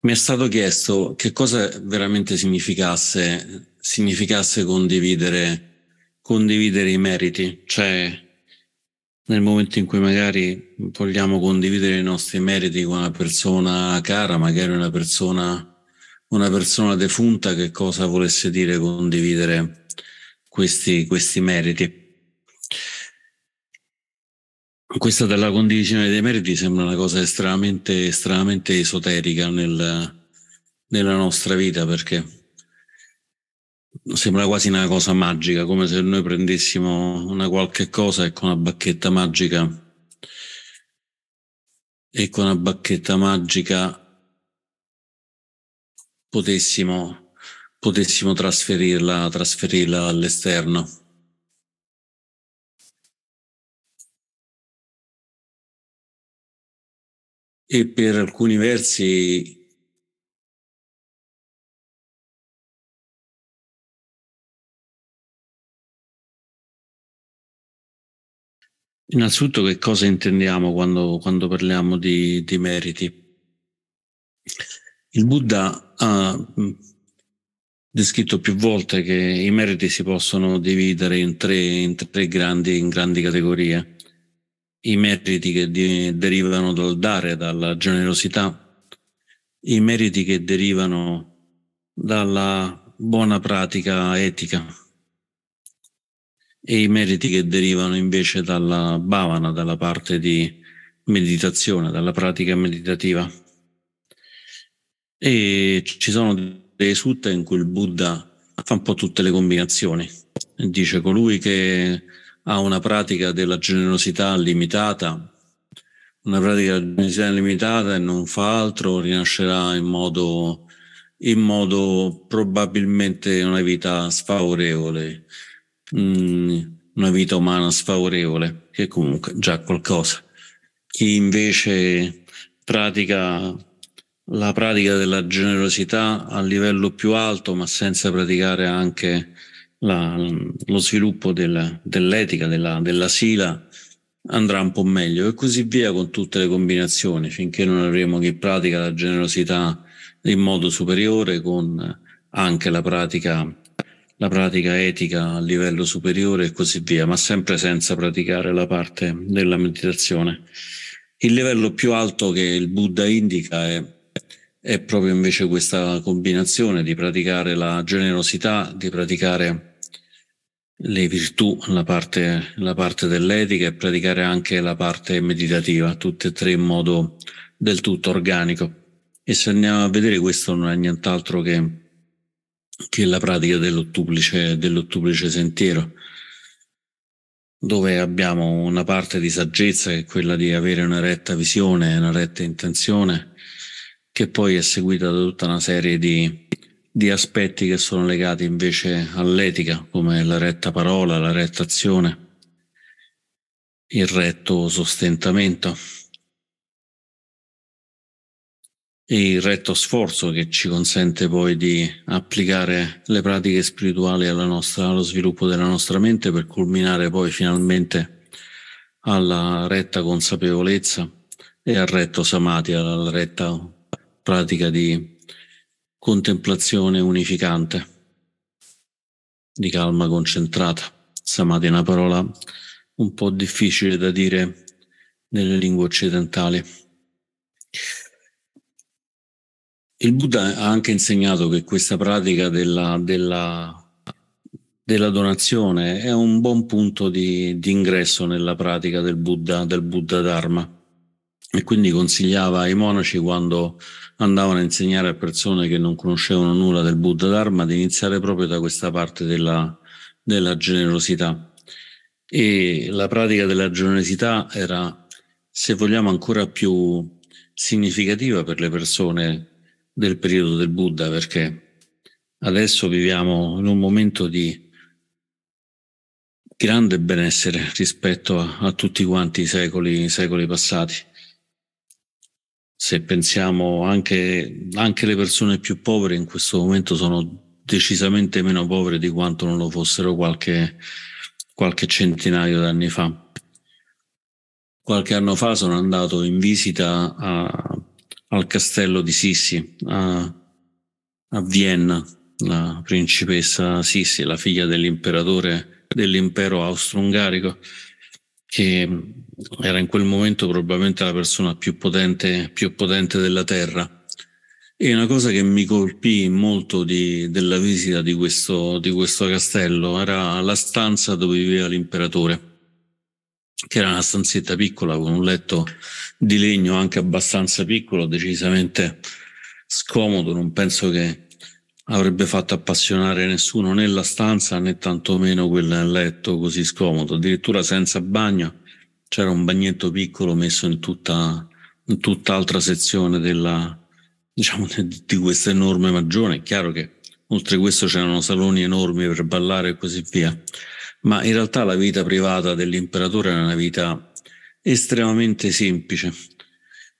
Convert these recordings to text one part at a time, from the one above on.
Mi è stato chiesto che cosa veramente significasse, significasse condividere, condividere i meriti, cioè nel momento in cui magari vogliamo condividere i nostri meriti con una persona cara, magari una persona, una persona defunta, che cosa volesse dire condividere questi, questi meriti. Questa della condivisione dei meriti sembra una cosa estremamente, estremamente esoterica nel, nella nostra vita perché sembra quasi una cosa magica, come se noi prendessimo una qualche cosa e con una bacchetta magica e con una bacchetta magica potessimo, potessimo trasferirla, trasferirla all'esterno. E per alcuni versi Innanzitutto che cosa intendiamo quando, quando parliamo di, di, meriti? Il Buddha ha descritto più volte che i meriti si possono dividere in tre, in tre grandi, in grandi categorie. I meriti che di, derivano dal dare, dalla generosità, i meriti che derivano dalla buona pratica etica e i meriti che derivano invece dalla bhavana, dalla parte di meditazione, dalla pratica meditativa. E ci sono dei sutta in cui il Buddha fa un po' tutte le combinazioni. Dice colui che ha una pratica della generosità limitata, una pratica della generosità limitata e non fa altro, rinascerà in modo, in modo probabilmente una vita sfavorevole Mm, una vita umana sfavorevole, che comunque già qualcosa. Chi invece pratica la pratica della generosità a livello più alto, ma senza praticare anche la, lo sviluppo del, dell'etica, della, della sila, andrà un po' meglio e così via con tutte le combinazioni, finché non avremo chi pratica la generosità in modo superiore con anche la pratica la pratica etica a livello superiore e così via, ma sempre senza praticare la parte della meditazione. Il livello più alto che il Buddha indica è, è proprio invece questa combinazione di praticare la generosità, di praticare le virtù, la parte, la parte dell'etica e praticare anche la parte meditativa, tutte e tre in modo del tutto organico. E se andiamo a vedere questo non è nient'altro che che la pratica dell'ottuplice, dell'ottuplice sentiero, dove abbiamo una parte di saggezza che è quella di avere una retta visione, una retta intenzione, che poi è seguita da tutta una serie di, di aspetti che sono legati invece all'etica, come la retta parola, la retta azione, il retto sostentamento e il retto sforzo che ci consente poi di applicare le pratiche spirituali alla nostra, allo sviluppo della nostra mente per culminare poi finalmente alla retta consapevolezza e al retto samadhi, alla retta pratica di contemplazione unificante, di calma concentrata. Samadhi è una parola un po' difficile da dire nelle lingue occidentali. Il Buddha ha anche insegnato che questa pratica della, della, della donazione è un buon punto di, di, ingresso nella pratica del Buddha, del Buddha Dharma. E quindi consigliava ai monaci quando andavano a insegnare a persone che non conoscevano nulla del Buddha Dharma di iniziare proprio da questa parte della, della generosità. E la pratica della generosità era, se vogliamo, ancora più significativa per le persone del periodo del Buddha, perché adesso viviamo in un momento di grande benessere rispetto a, a tutti quanti i secoli, i secoli passati. Se pensiamo anche, anche le persone più povere in questo momento sono decisamente meno povere di quanto non lo fossero qualche, qualche centinaio d'anni fa. Qualche anno fa sono andato in visita a, al castello di Sissi a, a Vienna, la principessa Sissi, la figlia dell'imperatore dell'impero austro-ungarico, che era in quel momento probabilmente la persona più potente, più potente della terra. E una cosa che mi colpì molto di, della visita di questo, di questo castello era la stanza dove viveva l'imperatore, che era una stanzetta piccola con un letto di legno anche abbastanza piccolo, decisamente scomodo, non penso che avrebbe fatto appassionare nessuno né la stanza né tantomeno quel letto così scomodo, addirittura senza bagno c'era un bagnetto piccolo messo in tutta in tutt'altra sezione della, diciamo, di questa enorme magione. È chiaro che oltre a questo c'erano saloni enormi per ballare e così via, ma in realtà la vita privata dell'imperatore era una vita estremamente semplice.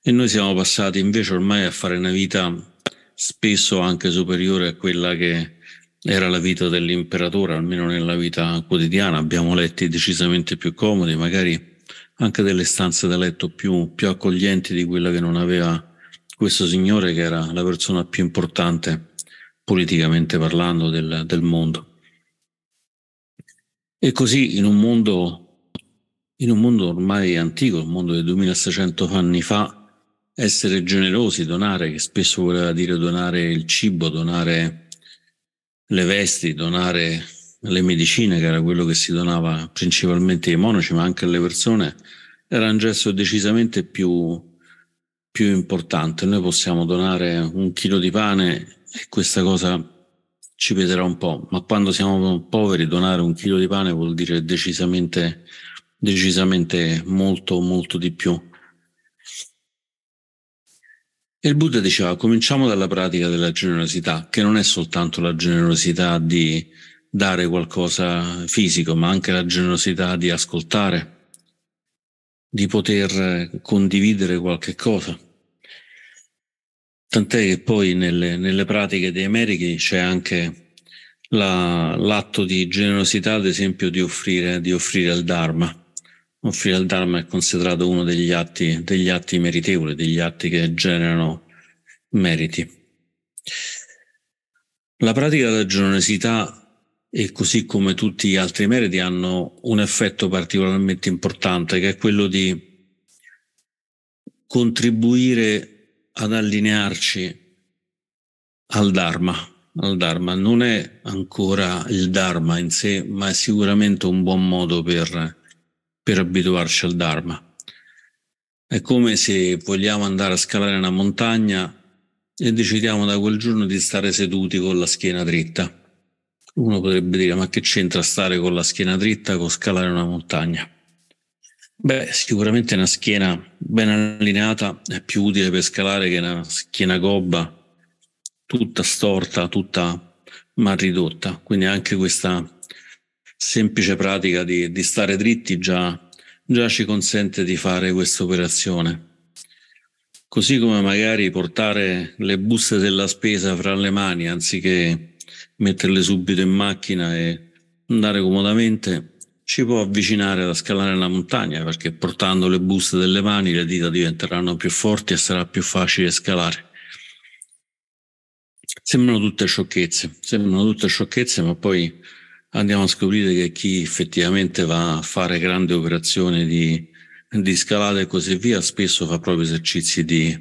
E noi siamo passati invece ormai a fare una vita spesso anche superiore a quella che era la vita dell'imperatore, almeno nella vita quotidiana. Abbiamo letti decisamente più comodi, magari anche delle stanze da letto più, più accoglienti di quella che non aveva questo signore, che era la persona più importante politicamente parlando del, del mondo. E così in un mondo, in un mondo ormai antico, il mondo di 2600 anni fa, essere generosi, donare, che spesso voleva dire donare il cibo, donare le vesti, donare le medicine, che era quello che si donava principalmente ai monaci, ma anche alle persone, era un gesto decisamente più, più importante. Noi possiamo donare un chilo di pane e questa cosa ci peserà un po', ma quando siamo poveri donare un chilo di pane vuol dire decisamente, decisamente molto, molto di più. Il Buddha diceva, cominciamo dalla pratica della generosità, che non è soltanto la generosità di dare qualcosa fisico, ma anche la generosità di ascoltare, di poter condividere qualche cosa. Tant'è che poi nelle, nelle pratiche dei Americhi c'è anche la, l'atto di generosità, ad esempio, di offrire, di offrire il Dharma offrire il Dharma è considerato uno degli atti, degli atti meritevoli, degli atti che generano meriti. La pratica della generosità e così come tutti gli altri meriti hanno un effetto particolarmente importante che è quello di contribuire ad allinearci al Dharma. Al Dharma non è ancora il Dharma in sé, ma è sicuramente un buon modo per per abituarci al Dharma. È come se vogliamo andare a scalare una montagna e decidiamo da quel giorno di stare seduti con la schiena dritta. Uno potrebbe dire, ma che c'entra stare con la schiena dritta con scalare una montagna? Beh, sicuramente una schiena ben allineata è più utile per scalare che una schiena gobba, tutta storta, tutta mal ridotta. Quindi anche questa semplice pratica di, di stare dritti già, già ci consente di fare questa operazione. Così come magari portare le buste della spesa fra le mani anziché metterle subito in macchina e andare comodamente, ci può avvicinare ad scalare la montagna perché portando le buste delle mani le dita diventeranno più forti e sarà più facile scalare. Sembrano tutte sciocchezze, sembrano tutte sciocchezze, ma poi andiamo a scoprire che chi effettivamente va a fare grandi operazioni di, di scalata e così via spesso fa proprio esercizi di,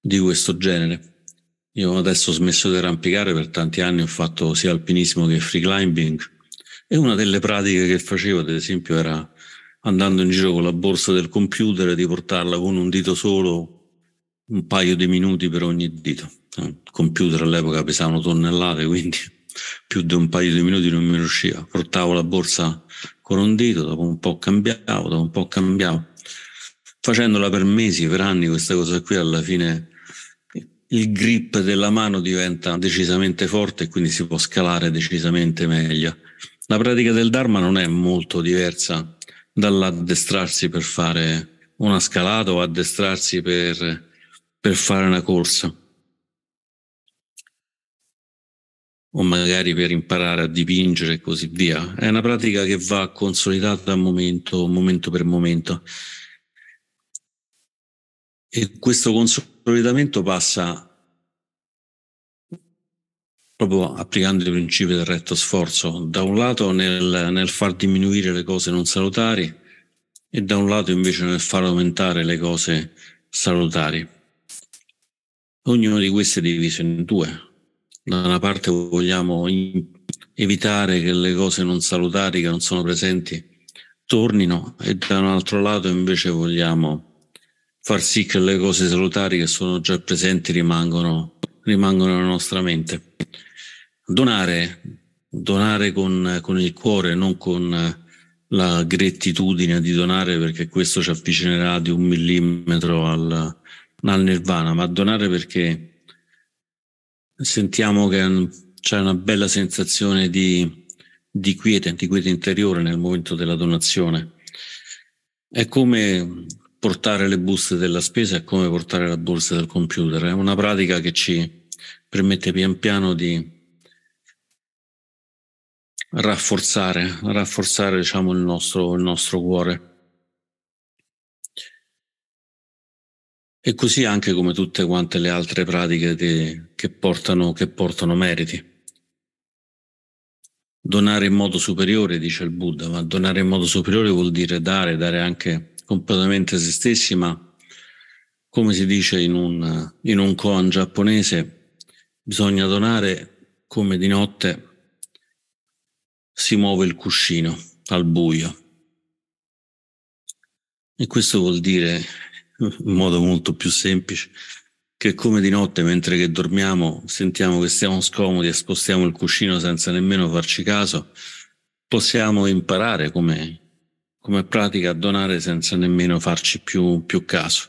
di questo genere. Io adesso ho smesso di arrampicare, per tanti anni ho fatto sia alpinismo che free climbing e una delle pratiche che facevo, ad esempio, era andando in giro con la borsa del computer di portarla con un dito solo un paio di minuti per ogni dito. Il computer all'epoca pesavano tonnellate, quindi più di un paio di minuti non mi riusciva. Portavo la borsa con un dito, dopo un po' cambiavo, dopo un po' cambiavo. Facendola per mesi, per anni, questa cosa qui alla fine il grip della mano diventa decisamente forte e quindi si può scalare decisamente meglio. La pratica del Dharma non è molto diversa dall'addestrarsi per fare una scalata o addestrarsi per, per fare una corsa. O magari per imparare a dipingere e così via. È una pratica che va consolidata momento, momento per momento. E questo consolidamento passa proprio applicando i principi del retto sforzo, da un lato nel, nel far diminuire le cose non salutari e da un lato invece nel far aumentare le cose salutari. Ognuno di questi è diviso in due. Da una parte vogliamo evitare che le cose non salutari che non sono presenti tornino e da un altro lato invece vogliamo far sì che le cose salutari che sono già presenti rimangono, rimangono nella nostra mente. Donare, donare con, con il cuore, non con la grettitudine di donare perché questo ci avvicinerà di un millimetro al, al nirvana, ma donare perché sentiamo che c'è una bella sensazione di, di quiete, di quiete interiore nel momento della donazione. È come portare le buste della spesa è come portare la borsa del computer. È una pratica che ci permette pian piano di rafforzare, rafforzare diciamo, il, nostro, il nostro cuore. E così anche come tutte quante le altre pratiche di, che, portano, che portano meriti. Donare in modo superiore, dice il Buddha, ma donare in modo superiore vuol dire dare, dare anche completamente se stessi, ma come si dice in un, in un koan giapponese, bisogna donare come di notte si muove il cuscino al buio. E questo vuol dire, in modo molto più semplice, che come di notte mentre che dormiamo sentiamo che stiamo scomodi e spostiamo il cuscino senza nemmeno farci caso, possiamo imparare come come pratica a donare senza nemmeno farci più, più caso,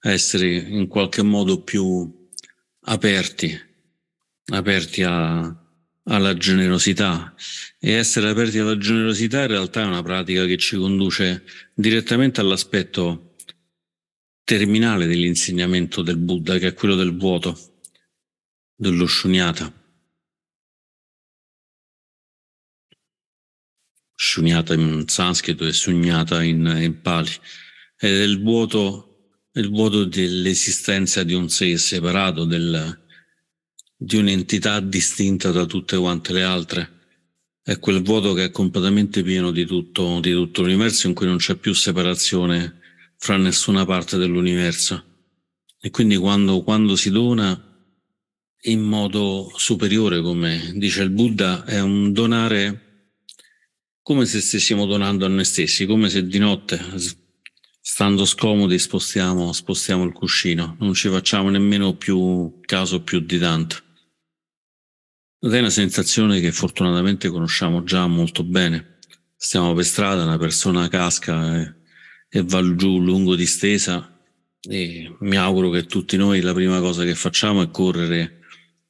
essere in qualche modo più aperti, aperti a, alla generosità. E essere aperti alla generosità in realtà è una pratica che ci conduce direttamente all'aspetto terminale dell'insegnamento del Buddha, che è quello del vuoto, dello shunyata. shunyata in sanscrito e sugnata in, in pali. È il vuoto, il vuoto dell'esistenza di un sé separato, del, di un'entità distinta da tutte quante le altre. È quel vuoto che è completamente pieno di tutto, di tutto l'universo in cui non c'è più separazione fra nessuna parte dell'universo. E quindi quando, quando si dona in modo superiore, come dice il Buddha, è un donare come se stessimo donando a noi stessi, come se di notte, stando scomodi, spostiamo, spostiamo il cuscino, non ci facciamo nemmeno più caso più di tanto. Ed è una sensazione che fortunatamente conosciamo già molto bene. Stiamo per strada, una persona casca e, e va giù lungo distesa e mi auguro che tutti noi la prima cosa che facciamo è correre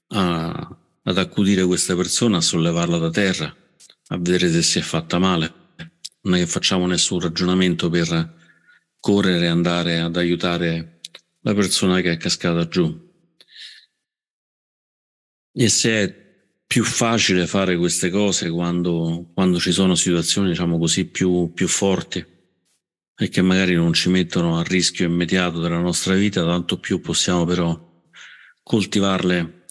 a, ad accudire questa persona, a sollevarla da terra a vedere se si è fatta male. Non è che facciamo nessun ragionamento per correre e andare ad aiutare la persona che è cascata giù. E se è più facile fare queste cose quando, quando ci sono situazioni, diciamo così, più, più forti e che magari non ci mettono a rischio immediato della nostra vita, tanto più possiamo però coltivarle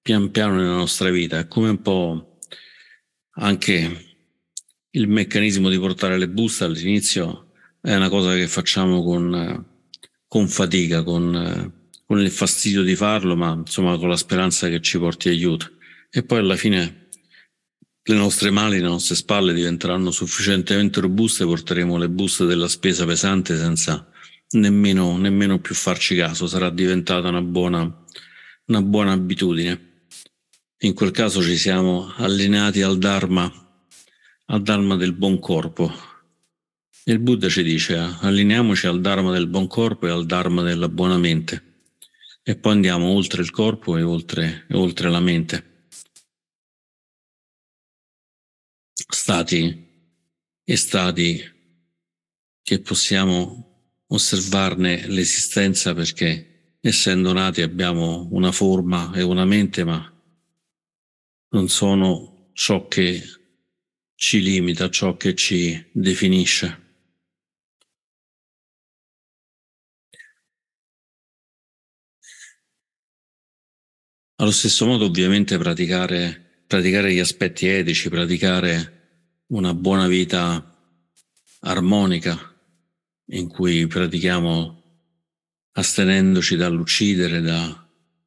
pian piano nella nostra vita. È come un po' Anche il meccanismo di portare le buste all'inizio è una cosa che facciamo con, con fatica, con, con il fastidio di farlo, ma insomma con la speranza che ci porti aiuto. E poi alla fine le nostre mani, le nostre spalle diventeranno sufficientemente robuste, porteremo le buste della spesa pesante senza nemmeno, nemmeno più farci caso, sarà diventata una buona, una buona abitudine. In quel caso ci siamo allineati al Dharma, al Dharma del buon corpo. Il Buddha ci dice allineiamoci al Dharma del buon corpo e al Dharma della buona mente. E poi andiamo oltre il corpo e oltre, e oltre la mente. stati e stati che possiamo osservarne l'esistenza perché essendo nati abbiamo una forma e una mente ma non sono ciò che ci limita, ciò che ci definisce. Allo stesso modo ovviamente praticare praticare gli aspetti etici, praticare una buona vita armonica in cui pratichiamo astenendoci dall'uccidere, da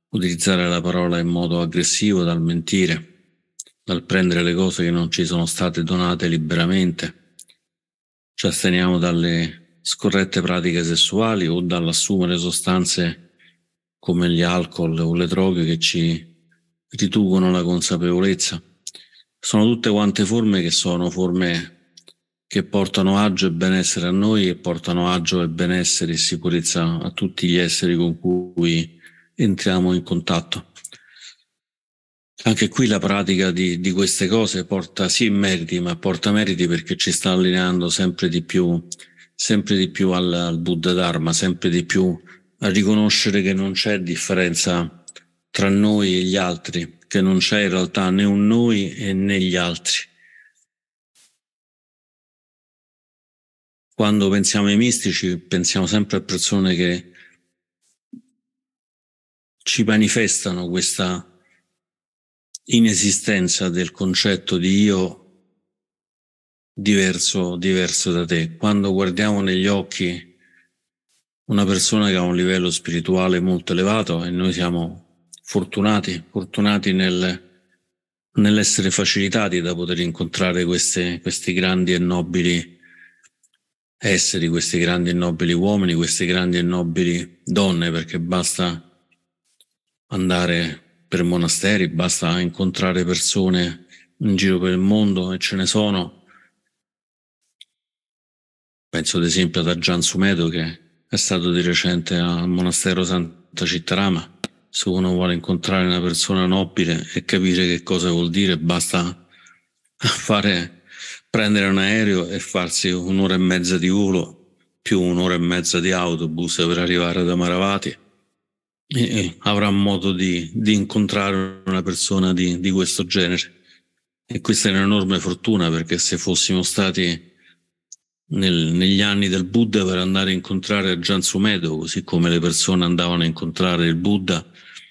utilizzare la parola in modo aggressivo, dal mentire, dal prendere le cose che non ci sono state donate liberamente. Ci asteniamo dalle scorrette pratiche sessuali o dall'assumere sostanze come gli alcol o le droghe che ci riducono la consapevolezza. Sono tutte quante forme che sono forme che portano agio e benessere a noi e portano agio e benessere e sicurezza a tutti gli esseri con cui entriamo in contatto. Anche qui la pratica di, di queste cose porta sì meriti, ma porta meriti perché ci sta allineando sempre di più, sempre di più al, al Buddha Dharma, sempre di più a riconoscere che non c'è differenza tra noi e gli altri, che non c'è in realtà né un noi né gli altri. Quando pensiamo ai mistici, pensiamo sempre a persone che ci manifestano questa inesistenza del concetto di io diverso, diverso da te. Quando guardiamo negli occhi una persona che ha un livello spirituale molto elevato e noi siamo fortunati, fortunati nel, nell'essere facilitati da poter incontrare queste, questi grandi e nobili esseri, questi grandi e nobili uomini, queste grandi e nobili donne, perché basta andare per monasteri, basta incontrare persone in giro per il mondo e ce ne sono. Penso ad esempio ad Aggian Sumedo che è stato di recente al monastero Santa Cittarama. Se uno vuole incontrare una persona nobile e capire che cosa vuol dire, basta fare, prendere un aereo e farsi un'ora e mezza di volo più un'ora e mezza di autobus per arrivare ad Amaravati e avrà modo di, di incontrare una persona di, di questo genere. E questa è un'enorme fortuna perché se fossimo stati nel, negli anni del Buddha per andare a incontrare a Jansumedo, così come le persone andavano a incontrare il Buddha,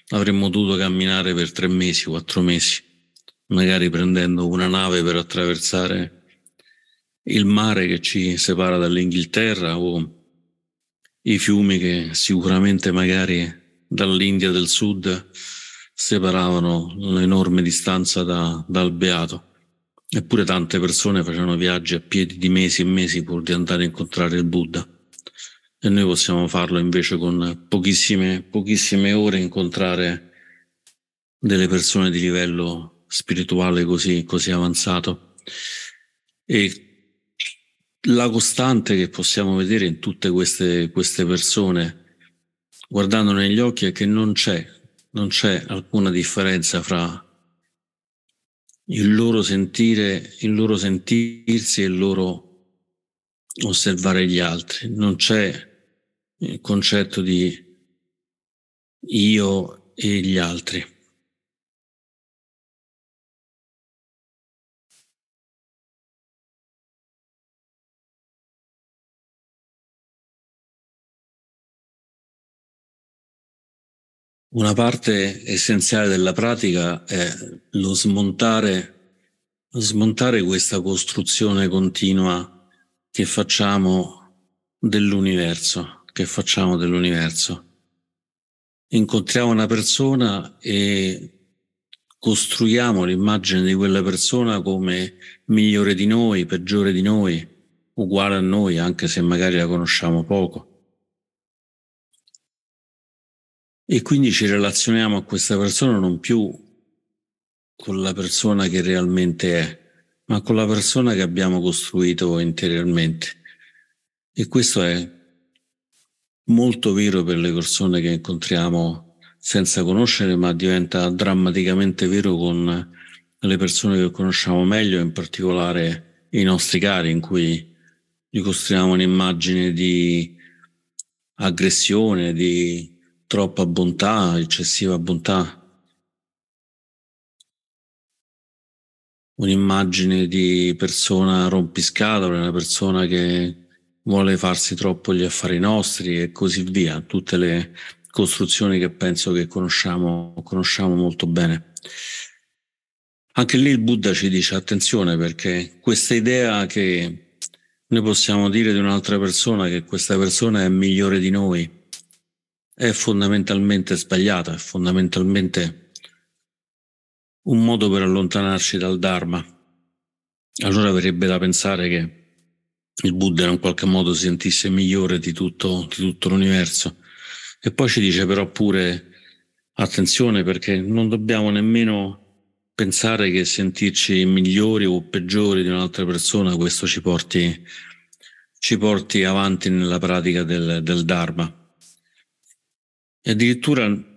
avremmo dovuto camminare per tre mesi, quattro mesi, magari prendendo una nave per attraversare il mare che ci separa dall'Inghilterra o i fiumi che sicuramente magari dall'India del Sud separavano un'enorme distanza da, dal Beato. Eppure tante persone facevano viaggi a piedi di mesi e mesi pur di andare a incontrare il Buddha. E noi possiamo farlo invece con pochissime, pochissime ore, incontrare delle persone di livello spirituale così, così avanzato. E la costante che possiamo vedere in tutte queste, queste persone, guardando negli occhi, è che non c'è, non c'è alcuna differenza fra il loro sentire, il loro sentirsi e il loro osservare gli altri. Non c'è il concetto di io e gli altri. Una parte essenziale della pratica è lo smontare, smontare questa costruzione continua che facciamo dell'universo, che facciamo dell'universo. Incontriamo una persona e costruiamo l'immagine di quella persona come migliore di noi, peggiore di noi, uguale a noi, anche se magari la conosciamo poco. E quindi ci relazioniamo a questa persona non più con la persona che realmente è, ma con la persona che abbiamo costruito interiormente. E questo è molto vero per le persone che incontriamo senza conoscere, ma diventa drammaticamente vero con le persone che conosciamo meglio, in particolare i nostri cari, in cui gli costruiamo un'immagine di aggressione, di troppa bontà, eccessiva bontà, un'immagine di persona rompiscatole, una persona che vuole farsi troppo gli affari nostri e così via, tutte le costruzioni che penso che conosciamo, conosciamo molto bene. Anche lì il Buddha ci dice attenzione perché questa idea che noi possiamo dire di un'altra persona che questa persona è migliore di noi è fondamentalmente sbagliata, è fondamentalmente un modo per allontanarci dal Dharma. Allora verrebbe da pensare che il Buddha in qualche modo si sentisse migliore di tutto, di tutto l'universo. E poi ci dice però pure attenzione perché non dobbiamo nemmeno pensare che sentirci migliori o peggiori di un'altra persona questo ci porti, ci porti avanti nella pratica del, del Dharma. E addirittura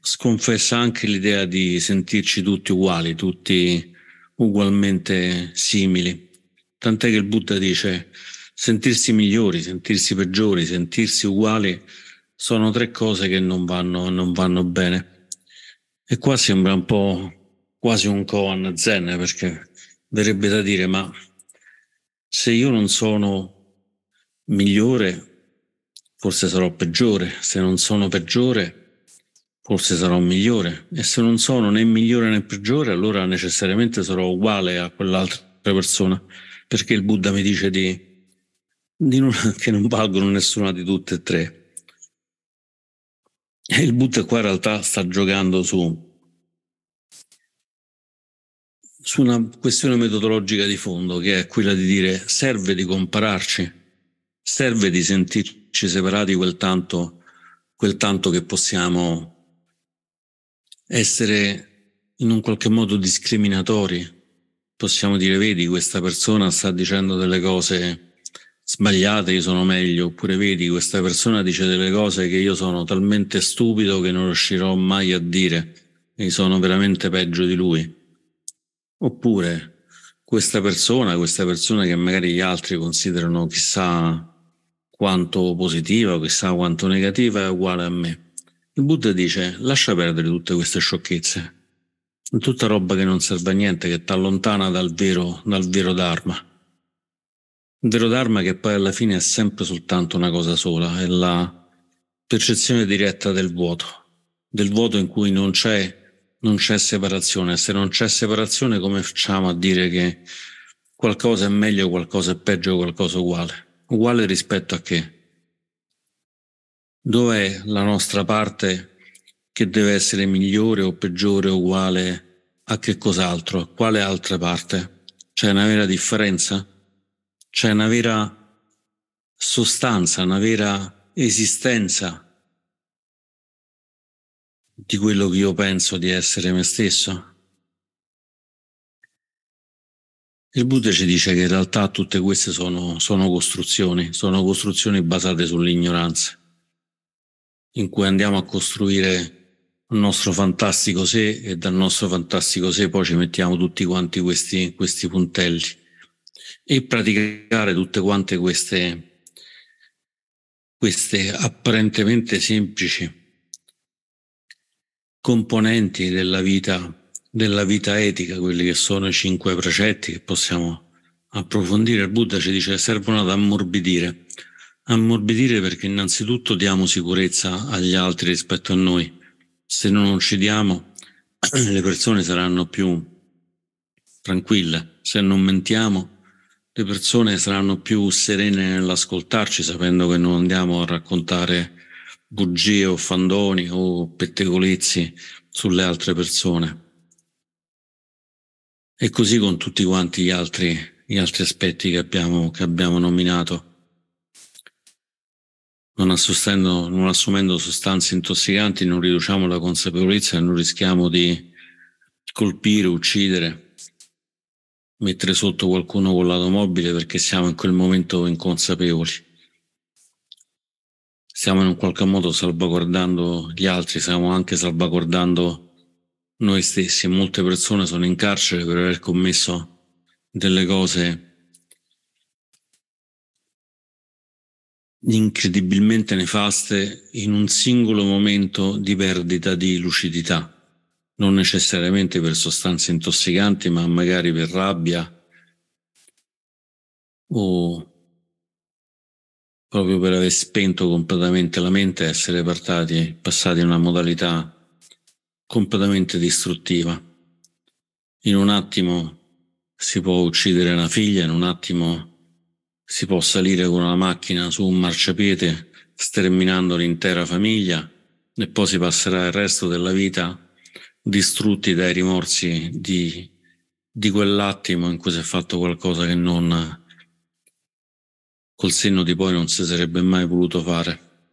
sconfessa anche l'idea di sentirci tutti uguali, tutti ugualmente simili. Tant'è che il Buddha dice sentirsi migliori, sentirsi peggiori, sentirsi uguali sono tre cose che non vanno, non vanno bene. E qua sembra un po' quasi un koan zen perché verrebbe da dire ma se io non sono migliore forse sarò peggiore, se non sono peggiore forse sarò migliore. E se non sono né migliore né peggiore allora necessariamente sarò uguale a quell'altra persona perché il Buddha mi dice di, di non, che non valgono nessuna di tutte e tre. E il Buddha qua in realtà sta giocando su, su una questione metodologica di fondo, che è quella di dire serve di compararci, serve di sentirci separati quel tanto, quel tanto che possiamo essere in un qualche modo discriminatori possiamo dire, vedi, questa persona sta dicendo delle cose sbagliate, io sono meglio, oppure vedi, questa persona dice delle cose che io sono talmente stupido che non riuscirò mai a dire e sono veramente peggio di lui. Oppure questa persona, questa persona che magari gli altri considerano chissà quanto positiva, chissà quanto negativa, è uguale a me. Il Buddha dice lascia perdere tutte queste sciocchezze tutta roba che non serve a niente, che ti allontana dal vero, dal vero Dharma. Il vero Dharma che poi alla fine è sempre soltanto una cosa sola, è la percezione diretta del vuoto, del vuoto in cui non c'è, non c'è separazione. Se non c'è separazione, come facciamo a dire che qualcosa è meglio, qualcosa è peggio, qualcosa è uguale? Uguale rispetto a che? Dov'è la nostra parte che deve essere migliore o peggiore o uguale a che cos'altro, quale altra parte? C'è una vera differenza? C'è una vera sostanza, una vera esistenza di quello che io penso di essere me stesso? Il Buddha ci dice che in realtà tutte queste sono, sono costruzioni, sono costruzioni basate sull'ignoranza, in cui andiamo a costruire nostro fantastico sé e dal nostro fantastico sé poi ci mettiamo tutti quanti questi, questi puntelli e praticare tutte quante queste, queste apparentemente semplici componenti della vita, della vita etica, quelli che sono i cinque precetti che possiamo approfondire. Il Buddha ci dice che servono ad ammorbidire. Ammorbidire perché innanzitutto diamo sicurezza agli altri rispetto a noi se non uccidiamo le persone saranno più tranquille, se non mentiamo le persone saranno più serene nell'ascoltarci sapendo che non andiamo a raccontare bugie o fandoni o pettegolezzi sulle altre persone. E così con tutti quanti gli altri, gli altri aspetti che abbiamo, che abbiamo nominato non, non assumendo sostanze intossicanti non riduciamo la consapevolezza e non rischiamo di colpire, uccidere, mettere sotto qualcuno con l'automobile perché siamo in quel momento inconsapevoli. Stiamo in un qualche modo salvaguardando gli altri, stiamo anche salvaguardando noi stessi. Molte persone sono in carcere per aver commesso delle cose incredibilmente nefaste in un singolo momento di perdita di lucidità, non necessariamente per sostanze intossicanti, ma magari per rabbia o proprio per aver spento completamente la mente, essere partati, passati in una modalità completamente distruttiva. In un attimo si può uccidere una figlia, in un attimo si può salire con una macchina su un marciapiede sterminando l'intera famiglia e poi si passerà il resto della vita distrutti dai rimorsi di, di quell'attimo in cui si è fatto qualcosa che non col senno di poi non si sarebbe mai voluto fare.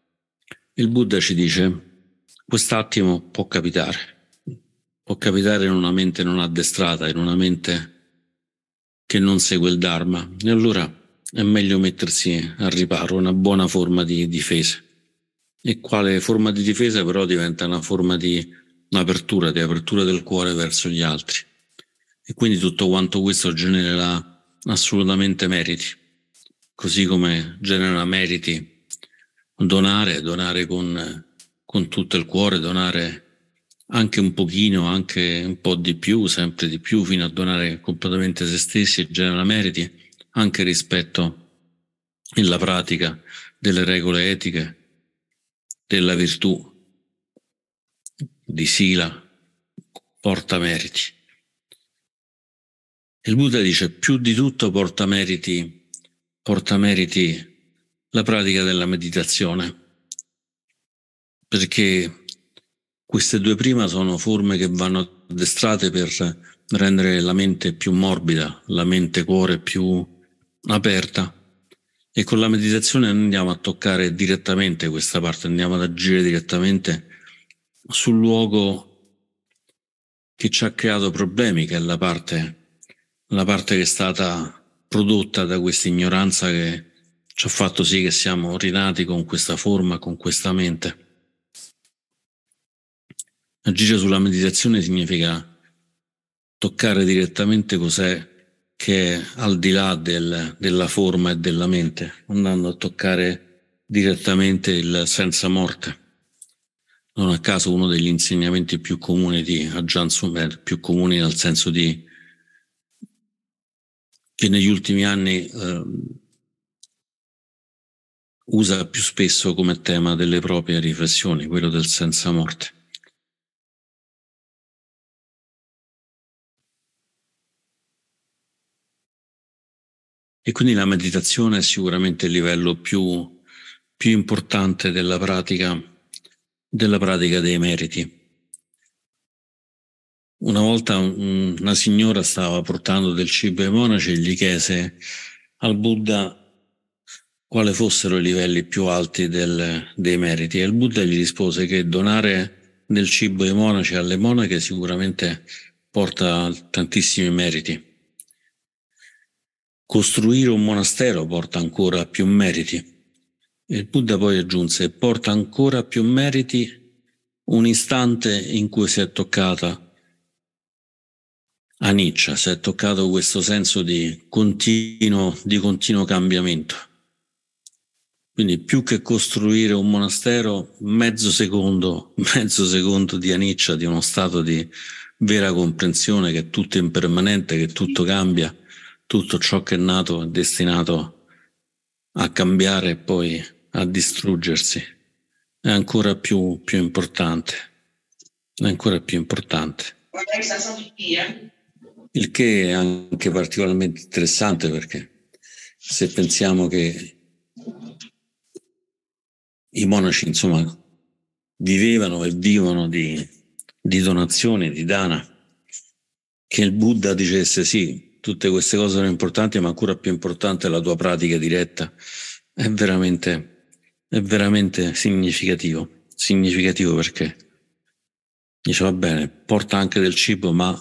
Il Buddha ci dice quest'attimo può capitare, può capitare in una mente non addestrata, in una mente che non segue il Dharma e allora è meglio mettersi al riparo, una buona forma di difesa. E quale forma di difesa però diventa una forma di un'apertura, di apertura del cuore verso gli altri. E quindi tutto quanto questo genererà assolutamente meriti, così come genera meriti donare, donare con, con tutto il cuore, donare anche un pochino, anche un po' di più, sempre di più, fino a donare completamente se stessi, genera meriti anche rispetto alla pratica delle regole etiche, della virtù, di Sila porta meriti. Il Buddha dice più di tutto porta meriti, porta meriti la pratica della meditazione, perché queste due prima sono forme che vanno addestrate per rendere la mente più morbida, la mente cuore più aperta e con la meditazione andiamo a toccare direttamente questa parte, andiamo ad agire direttamente sul luogo che ci ha creato problemi, che è la parte, la parte che è stata prodotta da questa ignoranza che ci ha fatto sì che siamo rinati con questa forma, con questa mente. Agire sulla meditazione significa toccare direttamente cos'è che è al di là del, della forma e della mente, andando a toccare direttamente il senza morte. Non a caso uno degli insegnamenti più comuni di Ajahn Sumer, più comuni nel senso di che negli ultimi anni eh, usa più spesso come tema delle proprie riflessioni, quello del senza morte. E quindi la meditazione è sicuramente il livello più, più importante della pratica della pratica dei meriti. Una volta una signora stava portando del cibo ai monaci e gli chiese al Buddha quali fossero i livelli più alti del, dei meriti e il Buddha gli rispose che donare del cibo ai monaci e alle monache sicuramente porta tantissimi meriti. Costruire un monastero porta ancora più meriti. Il Buddha poi aggiunse, porta ancora più meriti un istante in cui si è toccata a Nietzsche, si è toccato questo senso di continuo, di continuo cambiamento. Quindi più che costruire un monastero, mezzo secondo, mezzo secondo di Aniccia, di uno stato di vera comprensione che tutto è impermanente, che tutto cambia, tutto ciò che è nato è destinato a cambiare e poi a distruggersi. È ancora più, più importante, è ancora più importante. Il che è anche particolarmente interessante perché se pensiamo che i monaci, insomma, vivevano e vivono di, di donazioni, di dana, che il Buddha dicesse sì, tutte queste cose sono importanti, ma ancora più importante è la tua pratica diretta, è veramente è veramente significativo, significativo perché dice va bene, porta anche del cibo, ma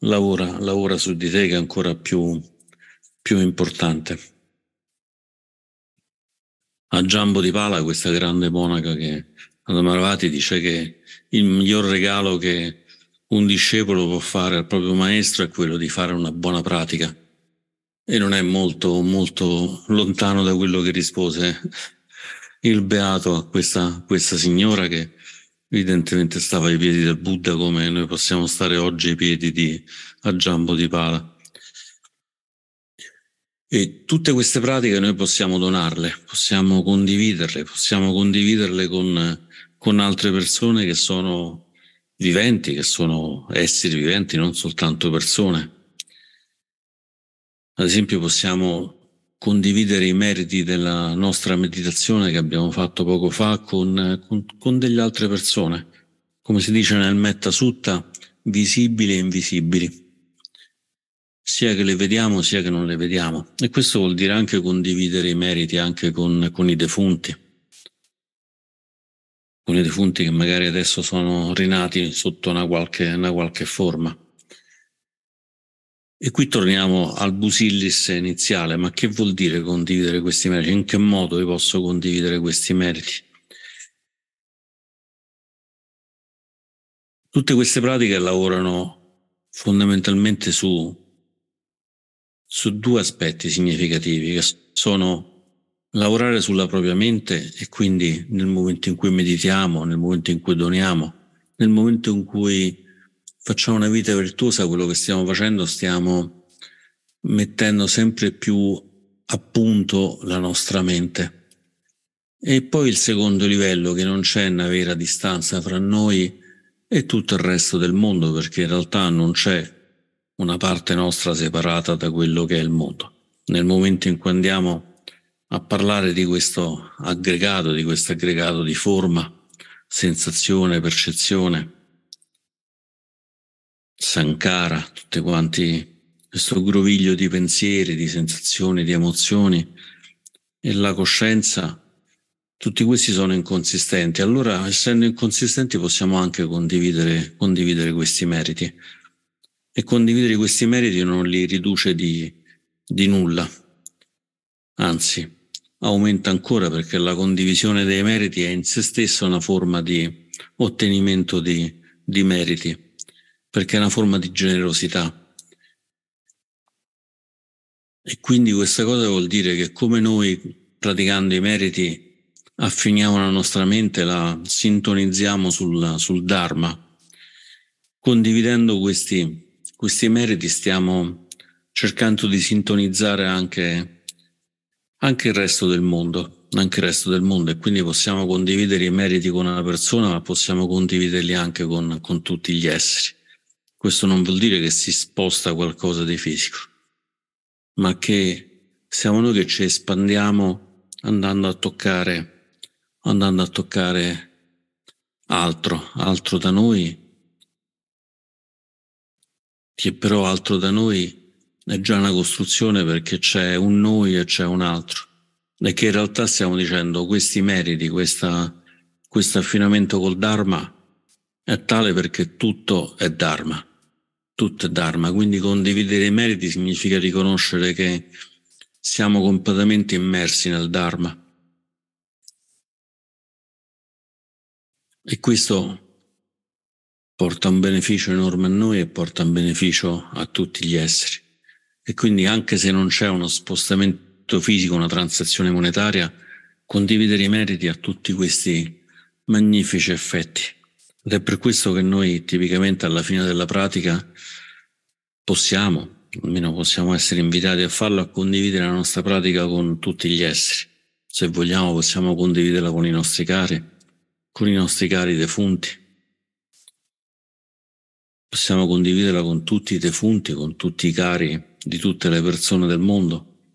lavora, lavora su di te che è ancora più, più importante. A Giambo di Pala, questa grande monaca che ad Amaravati dice che il miglior regalo che un discepolo può fare al proprio maestro è quello di fare una buona pratica. E non è molto, molto lontano da quello che rispose il beato a questa, questa signora che evidentemente stava ai piedi del Buddha come noi possiamo stare oggi ai piedi di Aggiambo di Pala. E tutte queste pratiche noi possiamo donarle, possiamo condividerle, possiamo condividerle con, con altre persone che sono viventi, che sono esseri viventi, non soltanto persone. Ad esempio possiamo condividere i meriti della nostra meditazione che abbiamo fatto poco fa con, con, con delle altre persone, come si dice nel Metta Sutta, visibili e invisibili, sia che le vediamo sia che non le vediamo. E questo vuol dire anche condividere i meriti anche con, con i defunti, con i defunti che magari adesso sono rinati sotto una qualche, una qualche forma. E qui torniamo al busillis iniziale, ma che vuol dire condividere questi meriti? In che modo io posso condividere questi meriti? Tutte queste pratiche lavorano fondamentalmente su, su due aspetti significativi, che sono lavorare sulla propria mente e quindi nel momento in cui meditiamo, nel momento in cui doniamo, nel momento in cui facciamo una vita virtuosa, quello che stiamo facendo, stiamo mettendo sempre più a punto la nostra mente. E poi il secondo livello, che non c'è una vera distanza fra noi e tutto il resto del mondo, perché in realtà non c'è una parte nostra separata da quello che è il mondo. Nel momento in cui andiamo a parlare di questo aggregato, di questo aggregato di forma, sensazione, percezione, Sankara, tutti quanti, questo groviglio di pensieri, di sensazioni, di emozioni e la coscienza, tutti questi sono inconsistenti. Allora, essendo inconsistenti, possiamo anche condividere, condividere questi meriti. E condividere questi meriti non li riduce di, di nulla, anzi, aumenta ancora perché la condivisione dei meriti è in se stessa una forma di ottenimento di, di meriti perché è una forma di generosità. E quindi questa cosa vuol dire che come noi praticando i meriti affiniamo la nostra mente, la sintonizziamo sul, sul Dharma, condividendo questi, questi meriti stiamo cercando di sintonizzare anche, anche il resto del mondo, anche il resto del mondo e quindi possiamo condividere i meriti con una persona, ma possiamo condividerli anche con, con tutti gli esseri. Questo non vuol dire che si sposta qualcosa di fisico, ma che siamo noi che ci espandiamo andando a toccare, andando a toccare altro, altro da noi, che però altro da noi è già una costruzione perché c'è un noi e c'è un altro. E che in realtà stiamo dicendo questi meriti, questa, questo affinamento col Dharma è tale perché tutto è Dharma, tutto è Dharma, quindi condividere i meriti significa riconoscere che siamo completamente immersi nel Dharma. E questo porta un beneficio enorme a noi e porta un beneficio a tutti gli esseri. E quindi anche se non c'è uno spostamento fisico, una transazione monetaria, condividere i meriti a tutti questi magnifici effetti. Ed è per questo che noi tipicamente alla fine della pratica possiamo, almeno possiamo essere invitati a farlo, a condividere la nostra pratica con tutti gli esseri. Se vogliamo possiamo condividerla con i nostri cari, con i nostri cari defunti. Possiamo condividerla con tutti i defunti, con tutti i cari di tutte le persone del mondo.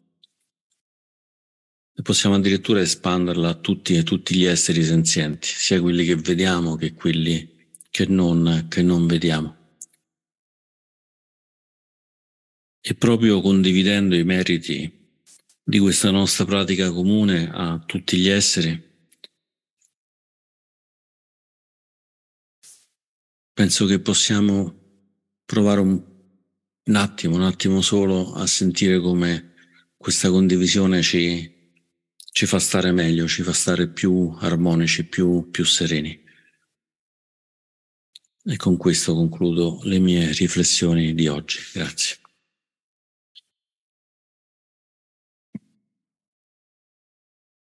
E possiamo addirittura espanderla a tutti, a tutti gli esseri senzienti, sia quelli che vediamo che quelli che non, che non vediamo. E proprio condividendo i meriti di questa nostra pratica comune a tutti gli esseri, penso che possiamo provare un, un attimo, un attimo solo a sentire come questa condivisione ci, ci fa stare meglio, ci fa stare più armonici, più, più sereni. E con questo concludo le mie riflessioni di oggi. Grazie.